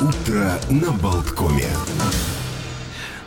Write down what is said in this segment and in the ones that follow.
Утро на Болткоме.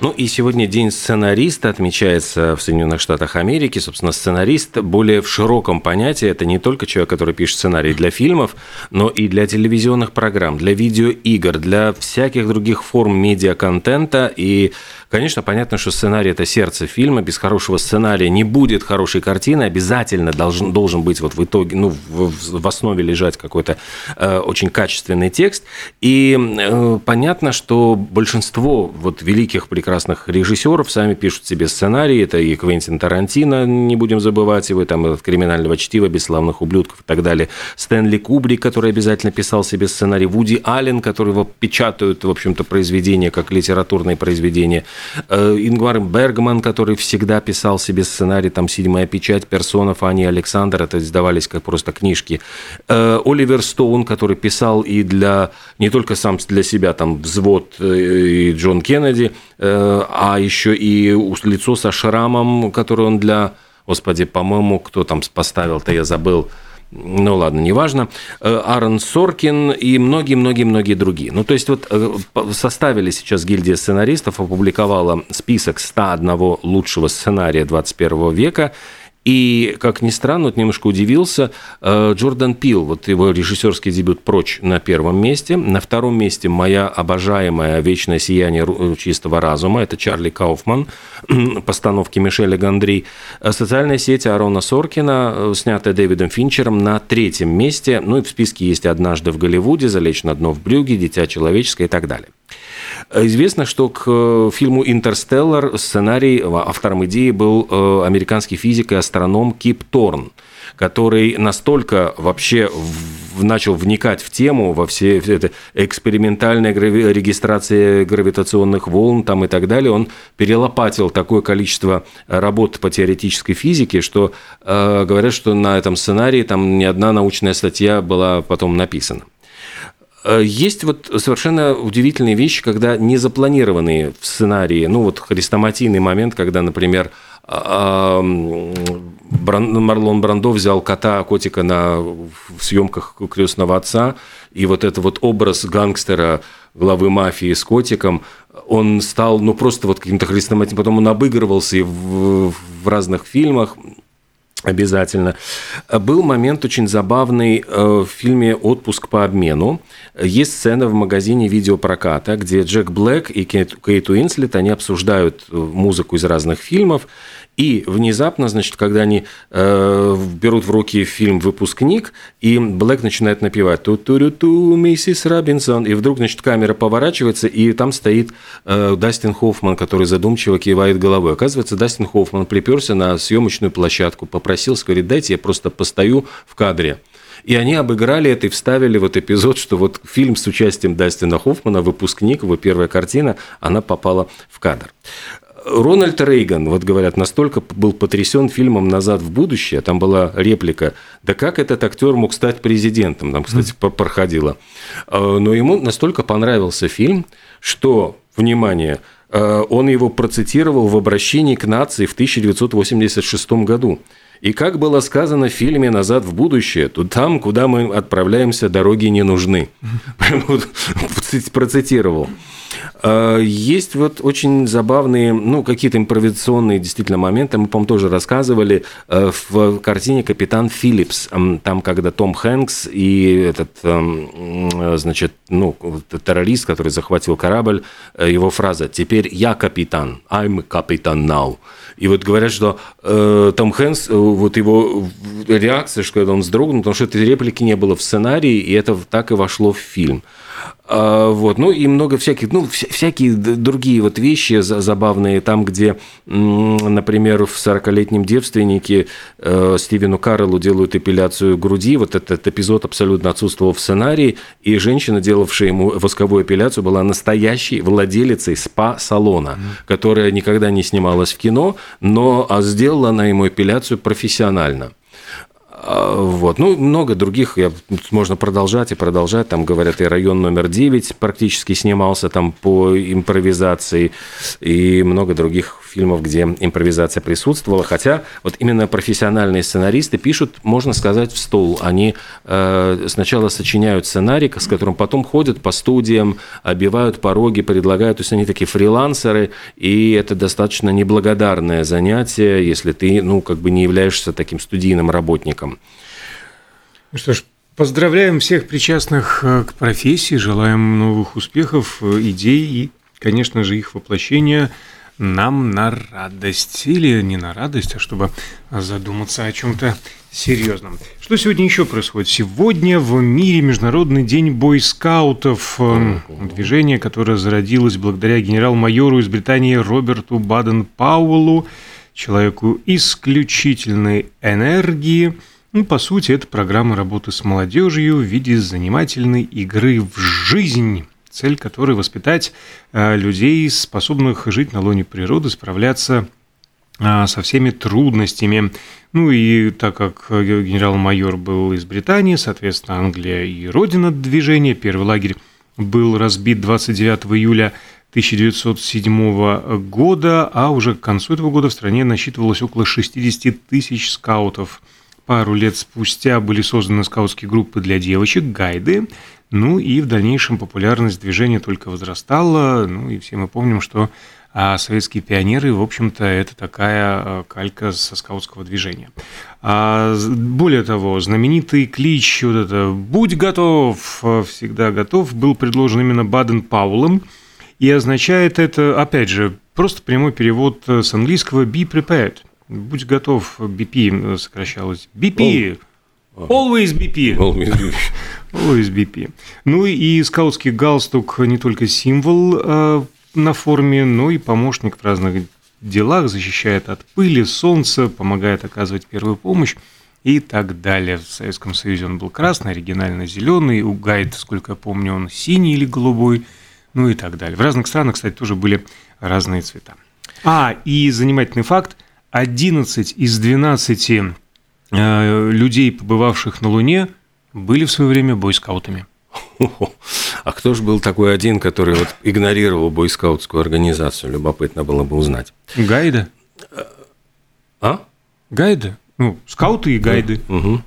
Ну и сегодня День сценариста отмечается в Соединенных Штатах Америки. Собственно, сценарист более в широком понятии. Это не только человек, который пишет сценарий для фильмов, но и для телевизионных программ, для видеоигр, для всяких других форм медиаконтента. И, конечно, понятно, что сценарий – это сердце фильма. Без хорошего сценария не будет хорошей картины. Обязательно должен, должен быть вот в итоге, ну, в, в основе лежать какой-то э, очень качественный текст. И э, понятно, что большинство вот великих прекрасных прекрасных режиссеров, сами пишут себе сценарии. Это и Квентин Тарантино, не будем забывать его, там от «Криминального чтива», «Бесславных ублюдков» и так далее. Стэнли Кубрик, который обязательно писал себе сценарий. Вуди Аллен, которого печатают, в общем-то, произведения, как литературные произведения. Э, Ингвар Бергман, который всегда писал себе сценарий, там «Седьмая печать», «Персона», «Фанни Александр», это издавались как просто книжки. Э, Оливер Стоун, который писал и для, не только сам для себя, там, «Взвод» и Джон Кеннеди, Э, а еще и лицо со шрамом, который он для... Господи, по-моему, кто там поставил-то, я забыл. Ну ладно, неважно. Э, Аарон Соркин и многие-многие-многие другие. Ну, то есть вот э, составили сейчас гильдия сценаристов, опубликовала список 101 лучшего сценария 21 века, и, как ни странно, вот немножко удивился, э, Джордан Пил, вот его режиссерский дебют «Прочь» на первом месте. На втором месте моя обожаемая «Вечное сияние э, чистого разума» – это Чарли Кауфман, постановки Мишеля Гандри. Э, Социальная сеть Арона Соркина, снятая Дэвидом Финчером, на третьем месте. Ну и в списке есть «Однажды в Голливуде», «Залечь на дно в Брюге», «Дитя человеческое» и так далее. Известно, что к э, фильму «Интерстеллар» сценарий, автором идеи был э, американский физик и астроном Кип Торн, который настолько вообще начал вникать в тему, во все это экспериментальная регистрация гравитационных волн там и так далее, он перелопатил такое количество работ по теоретической физике, что э, говорят, что на этом сценарии там ни одна научная статья была потом написана. Э, есть вот совершенно удивительные вещи, когда не запланированные в сценарии, ну вот хрестоматийный момент, когда, например, а, Марлон Брандо взял кота, котика на съемках крестного отца, и вот это вот образ гангстера, главы мафии с котиком, он стал, ну, просто вот каким-то хрестоматийным, потом он обыгрывался и в, в разных фильмах, Обязательно. Был момент очень забавный э, в фильме «Отпуск по обмену». Есть сцена в магазине видеопроката, где Джек Блэк и Кейт Уинслет, они обсуждают э, музыку из разных фильмов, и внезапно, значит, когда они э, берут в руки фильм «Выпускник», и Блэк начинает напевать ту ту ту миссис Робинсон, и вдруг, значит, камера поворачивается, и там стоит э, Дастин Хоффман, который задумчиво кивает головой. Оказывается, Дастин Хоффман приперся на съемочную площадку, попросился, говорит, дайте я просто постою в кадре. И они обыграли это и вставили вот эпизод, что вот фильм с участием Дастина Хоффмана, выпускник, его первая картина, она попала в кадр. Рональд Рейган, вот говорят, настолько был потрясен фильмом «Назад в будущее», там была реплика, да как этот актер мог стать президентом, там, кстати, проходило. А, но ему настолько понравился фильм, что, внимание, а, он его процитировал в обращении к нации в 1986 году. И как было сказано в фильме «Назад в будущее», то там, куда мы отправляемся, дороги не нужны. Прям вот процитировал. А, есть вот очень забавные, ну, какие-то импровизационные действительно моменты. Мы, по-моему, тоже рассказывали э, в картине «Капитан Филлипс». Там, когда Том Хэнкс и этот, эм, значит, ну, террорист, который захватил корабль, э, его фраза «Теперь я капитан, I'm капитан now». И вот говорят, что э, Том Хэнкс, э, вот его реакция, что он вздрогнул, потому что этой реплики не было в сценарии, и это так и вошло в фильм. А, вот, ну и много всяких, ну, всякие другие вот вещи забавные, там, где, например, в 40-летнем девственнике э, Стивену Карреллу делают эпиляцию груди, вот этот эпизод абсолютно отсутствовал в сценарии, и женщина, делавшая ему восковую эпиляцию, была настоящей владелицей спа-салона, mm-hmm. которая никогда не снималась в кино, но а сделала она ему эпиляцию профессионально. А, вот. Ну, много других, я, можно продолжать и продолжать. Там, говорят, и район номер 9 практически снимался там по импровизации, и много других фильмов, где импровизация присутствовала. Хотя вот именно профессиональные сценаристы пишут, можно сказать, в стол. Они э, сначала сочиняют сценарий, с которым потом ходят по студиям, обивают пороги, предлагают. То есть они такие фрилансеры, и это достаточно неблагодарное занятие, если ты, ну, как бы не являешься таким студийным работником. Ну что ж, поздравляем всех причастных э, к профессии, желаем новых успехов, э, идей и, конечно же, их воплощения – нам на радость. Или не на радость, а чтобы задуматься о чем-то серьезном. Что сегодня еще происходит? Сегодня в мире Международный день бойскаутов. Эм, движение, которое зародилось благодаря генерал-майору из Британии Роберту Баден-Пауэллу, человеку исключительной энергии. Ну, по сути, это программа работы с молодежью в виде занимательной игры в жизнь цель которой воспитать э, людей, способных жить на лоне природы, справляться э, со всеми трудностями. Ну и так как генерал-майор был из Британии, соответственно, Англия и родина движения, первый лагерь был разбит 29 июля 1907 года, а уже к концу этого года в стране насчитывалось около 60 тысяч скаутов. Пару лет спустя были созданы скаутские группы для девочек, гайды, ну и в дальнейшем популярность движения только возрастала. Ну и все мы помним, что а советские пионеры, в общем-то, это такая э, калька со скаутского движения. А более того, знаменитый клич вот это «Будь готов!» всегда готов был предложен именно Баден-Паулом, и означает это, опять же, просто прямой перевод э, с английского «be prepared». «Будь готов», BP сокращалось. BP! Always BP. Always BP. OSBP. Ну и скаутский галстук не только символ э, на форме, но и помощник в разных делах, защищает от пыли, солнца, помогает оказывать первую помощь и так далее. В Советском Союзе он был красный, оригинально зеленый, у Гайд, сколько я помню, он синий или голубой, ну и так далее. В разных странах, кстати, тоже были разные цвета. А, и занимательный факт, 11 из 12 э, людей, побывавших на Луне, были в свое время бойскаутами. А кто же был такой один, который вот игнорировал бойскаутскую организацию? Любопытно было бы узнать. Гайда. А? Гайда. Ну, скауты и гайды. Угу.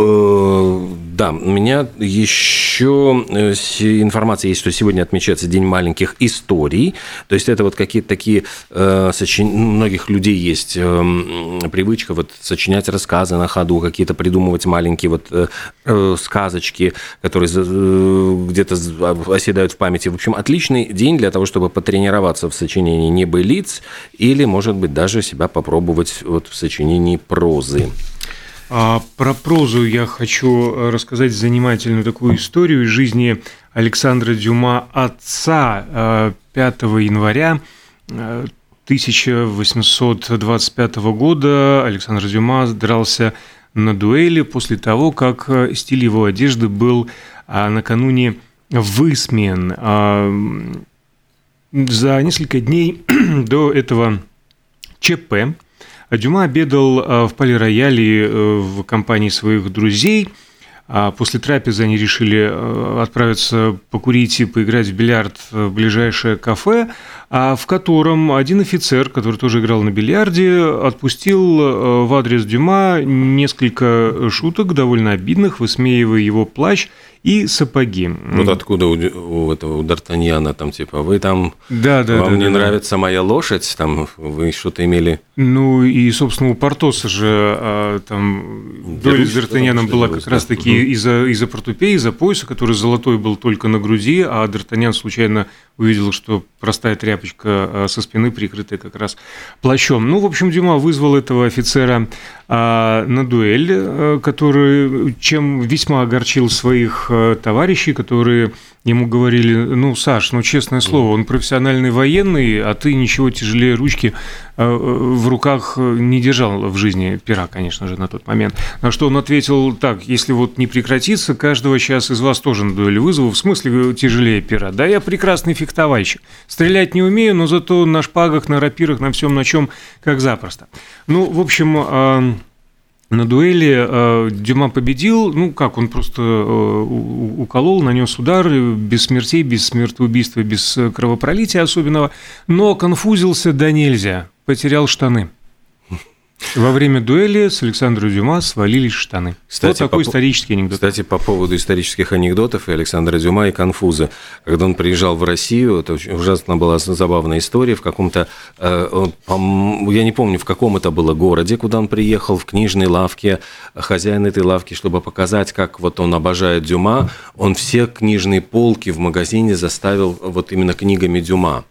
Э, да, у меня еще э, информация есть, что сегодня отмечается День маленьких историй. То есть это вот какие-то такие э, многих людей есть привычка вот сочинять рассказы на ходу, какие-то придумывать маленькие вот сказочки, которые где-то оседают в памяти. В общем, отличный день для того, чтобы потренироваться в сочинении небылиц или, может быть, даже себя попробовать вот в сочинении прозы. А про прозу я хочу э, рассказать занимательную такую историю из жизни Александра Дюма, отца 5 э, января 1825 э, года Александр Дюма дрался на дуэли после того, как стиль его одежды был накануне высмеян. А, за несколько дней до этого ЧП Дюма обедал э, в полирояле э, в компании своих друзей. А после трапезы они решили э, отправиться покурить и поиграть в бильярд в ближайшее кафе, в котором один офицер, который тоже играл на бильярде, отпустил в адрес Дюма несколько шуток, довольно обидных, высмеивая его плащ – и сапоги. Вот откуда у, у этого у Д'Артаньяна там типа вы там да, да, вам да, не да, нравится моя лошадь, там вы что-то имели. Ну и собственно у Портоса же а, там доля с Д'Артаньяном была как раз таки угу. из-за из-за портупеи, из-за пояса, который золотой был только на груди, а Д'Артаньян случайно увидел, что простая тряпочка а, со спины прикрытая как раз плащом. Ну, в общем, Дюма вызвал этого офицера а, на дуэль, а, который чем весьма огорчил своих товарищей, которые ему говорили, ну, Саш, ну, честное слово, он профессиональный военный, а ты ничего тяжелее ручки э, в руках не держал в жизни пера, конечно же, на тот момент. На что он ответил так, если вот не прекратится, каждого сейчас из вас тоже на дуэль вызову, в смысле тяжелее пера. Да, я прекрасный фехтовальщик. Стрелять не умею, но зато на шпагах, на рапирах, на всем на чем, как запросто. Ну, в общем, на дуэли э, Дюма победил, ну как, он просто э, уколол, нанес удар, без смертей, без смертоубийства, без кровопролития особенного, но конфузился да нельзя, потерял штаны. Во время дуэли с Александром Дюма свалились штаны. Кстати, вот такой по, исторический анекдот. Кстати, по поводу исторических анекдотов и Александра Дюма и конфуза. Когда он приезжал в Россию, это очень ужасно была забавная история. В каком-то, э, я не помню, в каком это было городе, куда он приехал, в книжной лавке. Хозяин этой лавки, чтобы показать, как вот он обожает Дюма, он все книжные полки в магазине заставил вот именно книгами Дюма.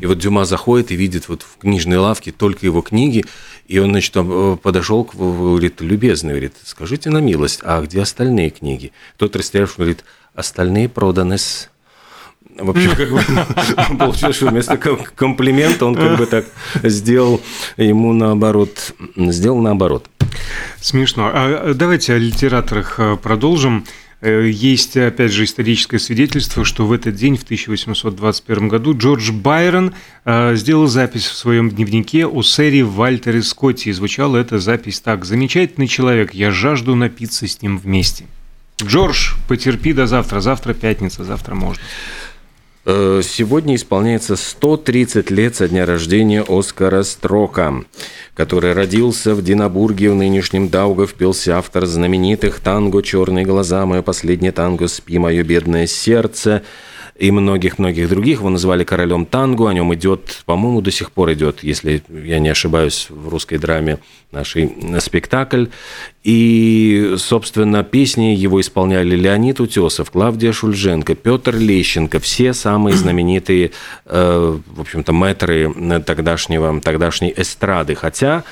И вот Дюма заходит и видит вот в книжной лавке только его книги, и он, значит, э, подошел, к, говорит, любезный, говорит, скажите на милость, а где остальные книги? Тот растерявший говорит, остальные проданы с... В как бы, получилось, что вместо комплимента он как бы так сделал ему наоборот, сделал наоборот. Смешно. А давайте о литераторах э, продолжим. Э, есть, опять же, историческое свидетельство, что в этот день, в 1821 году, Джордж Байрон э, сделал запись в своем дневнике о сэре Вальтере Скотте. И звучала эта запись так. «Замечательный человек, я жажду напиться с ним вместе». Джордж, потерпи до завтра. Завтра пятница, завтра можно. Э, сегодня исполняется 130 лет со дня рождения Оскара Строка, который родился в Динабурге в нынешнем Даугавпилсе, автор знаменитых танго. «Черные глаза», «Мое последнее танго», «Спи, мое бедное сердце», и многих-многих других. Его называли королем танго, о нем идет, по-моему, до сих пор идет, если я не ошибаюсь, в русской драме нашей спектакль. И, собственно, песни его исполняли Леонид Утесов, Клавдия Шульженко, Петр Лещенко, все самые знаменитые, э, в общем-то, мэтры тогдашнего, тогдашней эстрады. Хотя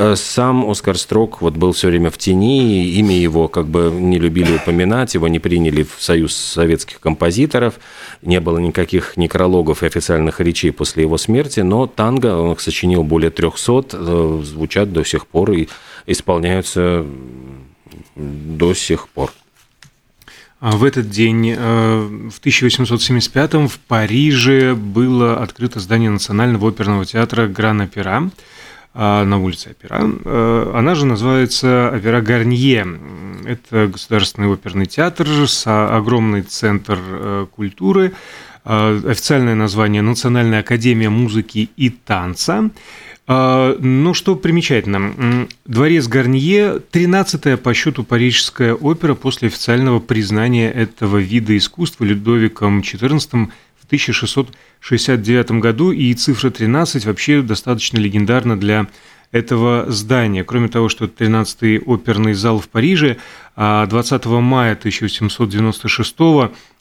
Э, сам Оскар Строк вот был все время в тени, имя его как бы не любили упоминать, его не приняли в Союз советских композиторов, не было никаких некрологов и официальных речей после его смерти, но танго, он их сочинил более 300, э, звучат до сих пор и исполняются до сих пор. А в этот день, э, в 1875 в Париже было открыто здание Национального оперного театра «Гран-Опера». А, на улице Опера. Э, она же называется Опера Гарнье. Это государственный оперный театр, огромный центр э, культуры, э, официальное название Национальная академия музыки и танца. Ну, что примечательно, дворец Гарнье – 13-я по счету парижская опера после официального признания этого вида искусства Людовиком XIV 1669 году, и цифра 13 вообще достаточно легендарна для этого здания. Кроме того, что это 13-й оперный зал в Париже, 20 а мая 1796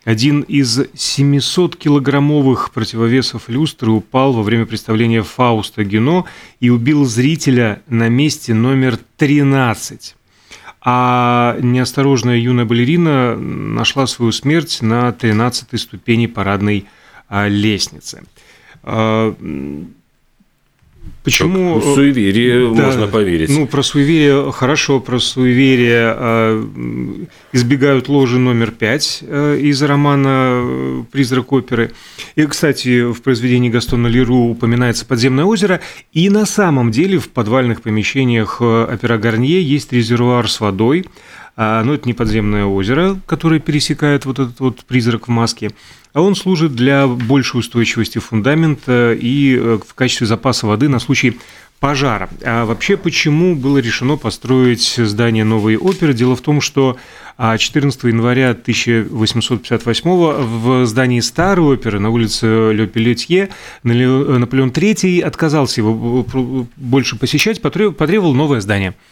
один из 700-килограммовых противовесов люстры упал во время представления Фауста Гено и убил зрителя на месте номер 13. А неосторожная юная балерина нашла свою смерть на 13-й ступени парадной лестницы. А, почему... Как суеверие да, можно поверить. Ну, про суеверие хорошо, про суеверие а, избегают ложи номер пять из романа «Призрак оперы». И, кстати, в произведении Гастона Леру упоминается подземное озеро, и на самом деле в подвальных помещениях опера Гарнье есть резервуар с водой, но это не подземное озеро, которое пересекает вот этот вот призрак в маске, а он служит для большей устойчивости фундамента и э, в качестве запаса воды на случай пожара. А вообще, почему было решено построить здание новой оперы? Дело в том, что 14 а, января 1858 в здании старой оперы на улице Ле Пелетье Наполеон III отказался его э, больше посещать, потребовал новое здание –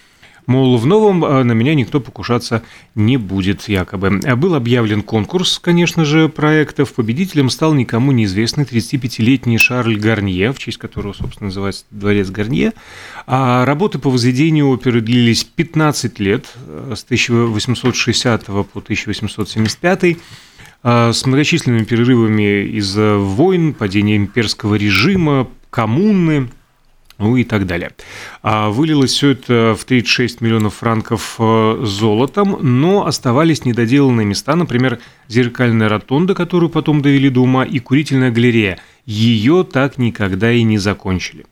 Мол, в новом а, на меня никто покушаться не будет, якобы. Был объявлен конкурс, конечно же, проектов. Победителем стал никому неизвестный 35-летний Шарль Гарнье, в честь которого, собственно, называется дворец Гарнье. А работы по возведению оперы длились 15 лет, с 1860 по 1875 а, с многочисленными перерывами из-за войн, падения имперского режима, коммуны, ну и так далее. А вылилось все это в 36 миллионов франков э, золотом, но оставались недоделанные места, например, зеркальная ротонда, которую потом довели до ума, и курительная галерея. Ее так никогда и не закончили.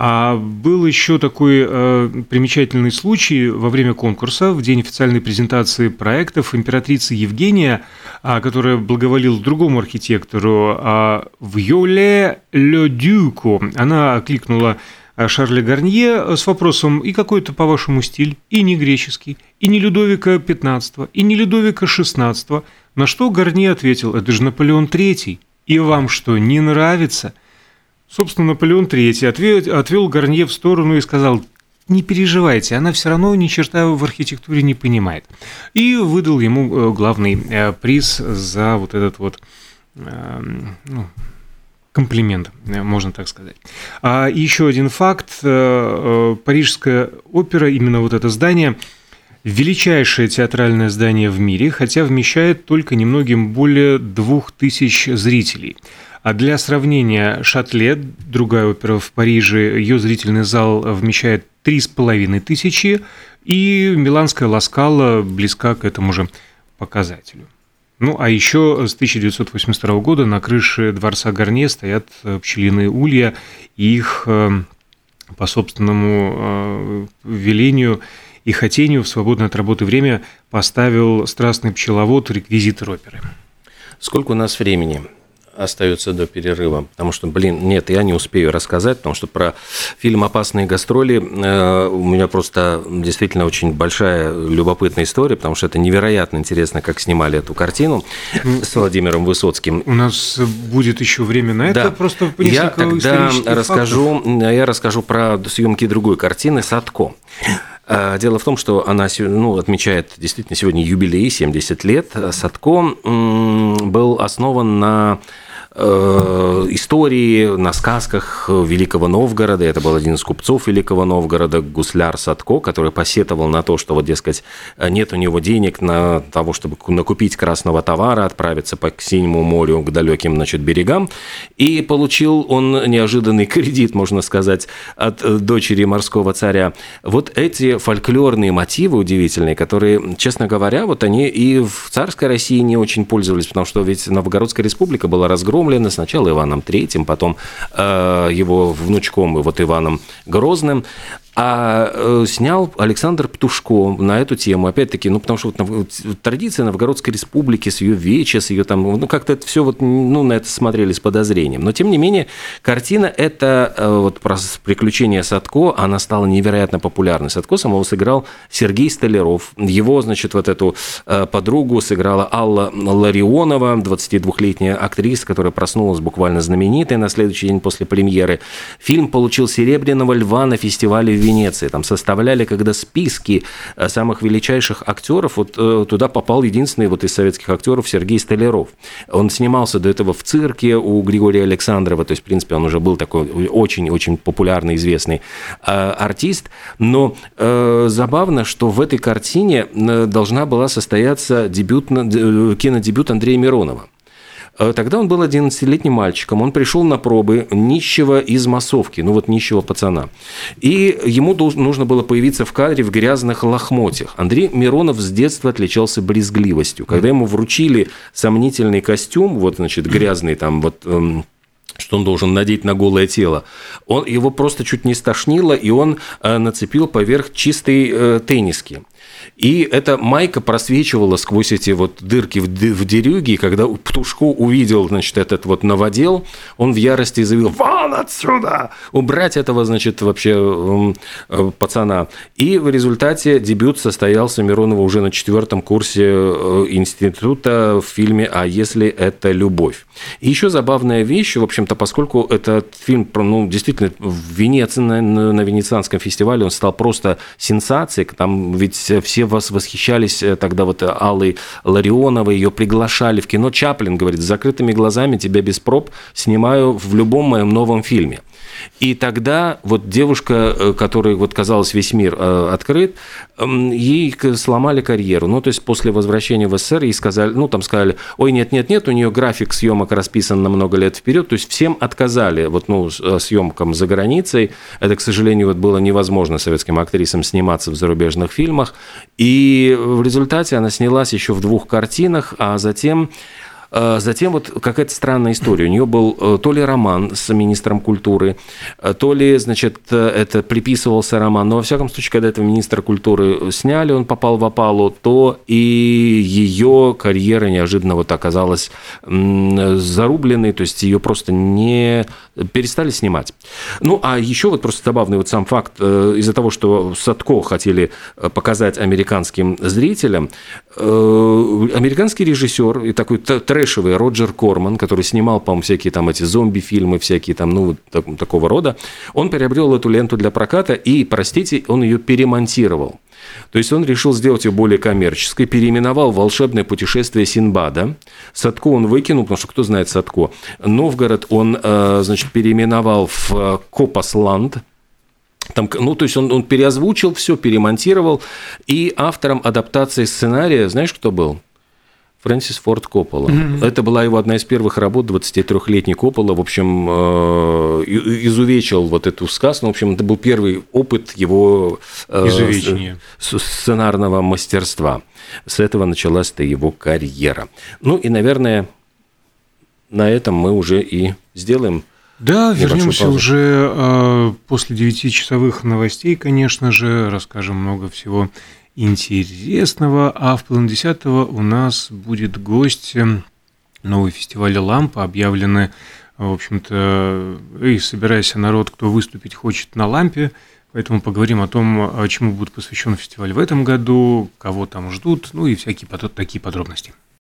А был еще такой э, примечательный случай во время конкурса, в день официальной презентации проектов императрицы Евгения, а, которая благоволила другому архитектору, а, в Йоле Ле Дюку. Она окликнула а, Шарля Гарнье с вопросом «И какой это, по-вашему, стиль?» И не греческий, и не Людовика XV, и не Людовика XVI. На что Гарнье ответил «Это же Наполеон III, и вам что, не нравится?» Собственно, Наполеон III отвел, отвел Гарнье в сторону и сказал, не переживайте, она все равно ни черта в архитектуре не понимает. И выдал ему э, главный э, приз за вот этот вот эм, ну, комплимент, э, можно так сказать. А еще один факт. Парижская опера, именно вот это здание, величайшее театральное здание в мире, хотя вмещает только немногим более двух тысяч зрителей – а для сравнения, Шатле, другая опера в Париже, ее зрительный зал вмещает 3,5 тысячи, и Миланская Ласкала близка к этому же показателю. Ну, а еще с 1982 года на крыше дворца Гарне стоят пчелиные улья, и их э, по собственному э, велению и хотению в свободное от работы время поставил страстный пчеловод, реквизитор оперы. Сколько у нас времени? Остается до перерыва, потому что, блин, нет, я не успею рассказать, потому что про фильм «Опасные гастроли» э, у меня просто действительно очень большая любопытная история, потому что это невероятно интересно, как снимали эту картину с Владимиром Высоцким. У нас будет еще время на это, да. просто я тогда расскажу, фактов. я расскажу про съемки другой картины «Садко». Э, дело в том, что она ну, отмечает действительно сегодня юбилей, 70 лет. Садко был основан на Э, истории, на сказках Великого Новгорода. Это был один из купцов Великого Новгорода, гусляр Садко, который посетовал на то, что вот, дескать, нет у него денег на того, чтобы накупить красного товара, отправиться по Синему морю к далеким значит, берегам. И получил он неожиданный кредит, можно сказать, от дочери морского царя. Вот эти фольклорные мотивы удивительные, которые, честно говоря, вот они и в царской России не очень пользовались, потому что ведь Новгородская республика была разгромлена, разгромлены сначала Иваном III, потом э, его внучком и вот Иваном Грозным. А э, снял Александр Птушко на эту тему. Опять-таки, ну, потому что вот традиция Новгородской республики с ее вече, с ее там, ну, как-то это все вот, ну, на это смотрели с подозрением. Но, тем не менее, картина это э, вот про приключения Садко, она стала невероятно популярной. Садко самого сыграл Сергей Столяров. Его, значит, вот эту э, подругу сыграла Алла Ларионова, 22-летняя актриса, которая проснулась буквально знаменитой на следующий день после премьеры. Фильм получил Серебряного льва на фестивале в Венеции, там составляли, когда списки э, самых величайших актеров, вот э, туда попал единственный вот из советских актеров Сергей Столяров. Он снимался до этого в цирке у Григория Александрова, то есть, в принципе, он уже был такой очень-очень популярный, известный э, артист, но забавно, что в этой картине должна была состояться дебют, кинодебют Андрея Миронова. Э, тогда он был 11-летним мальчиком, он пришел на пробы нищего из массовки, ну вот нищего пацана. И ему нужно было появиться в кадре в грязных лохмотьях. Андрей Миронов с детства отличался брезгливостью. Когда ему вручили сомнительный костюм, вот, значит, грязный там вот эм, что он должен надеть на голое тело. Он, его просто чуть не стошнило, и он э, нацепил поверх чистой э, тенниски. И эта майка просвечивала сквозь эти вот дырки в, в дерюге, и когда Птушко увидел, значит, этот вот новодел, он в ярости заявил «Вон отсюда!» Убрать этого, значит, вообще э, пацана. И в результате дебют состоялся Миронова уже на четвертом курсе э, института в фильме «А если это любовь?». И еще забавная вещь, в общем-то, поскольку этот фильм, ну, действительно, в Венеции, на, на Венецианском фестивале он стал просто сенсацией, там ведь все вас восхищались э, тогда вот Аллой Ларионовой, ее приглашали в кино. Чаплин говорит, с закрытыми глазами тебя без проб снимаю в любом моем новом фильме. И тогда вот девушка, э, которой вот казалось весь мир э, открыт, ей сломали карьеру. Ну, то есть после возвращения в СССР ей сказали, ну, там сказали, ой, нет-нет-нет, у нее график съемок расписан на много лет вперед. То есть всем отказали вот, ну, съемкам за границей. Это, к сожалению, вот было невозможно советским актрисам сниматься в зарубежных фильмах. И в результате она снялась еще в двух картинах, а затем затем вот какая-то странная история. У нее был э, то ли роман с министром культуры, э, то ли, значит, э, это приписывался роман. Но, во всяком случае, когда этого министра культуры сняли, он попал в опалу, то и ее карьера неожиданно вот оказалась зарубленной, то есть ее просто не перестали снимать. Ну, а еще вот просто забавный вот сам факт, из-за того, что Садко хотели показать американским зрителям, американский режиссер и такой трэшевый Роджер Корман, который снимал, по-моему, всякие там эти зомби-фильмы, всякие там, ну, так, такого рода, он приобрел эту ленту для проката и, простите, он ее перемонтировал. То есть он решил сделать ее более коммерческой, переименовал «Волшебное путешествие Синбада». Садко он выкинул, потому что кто знает Садко. Новгород он, э, значит, переименовал в э, Копасланд, там, ну, то есть он, он переозвучил все, перемонтировал, и автором адаптации сценария, знаешь, кто был? Фрэнсис Форд Коппола. Mm-hmm. Это была его одна из первых работ, 23-летний Коппола, в общем, э, изувечил вот эту сказку. В общем, это был первый опыт его э, сценарного мастерства. С этого началась-то его карьера. Ну и, наверное, на этом мы уже и сделаем да, вернемся паузу. уже э, после девятичасовых новостей, конечно же, расскажем много всего интересного. А в половине десятого у нас будет гость эм, новый фестиваль «Лампа». Объявлены, в общем-то, и собирайся, народ, кто выступить хочет на «Лампе». Поэтому поговорим о том, чему будет посвящен фестиваль в этом году, кого там ждут, ну и всякие такие подробности.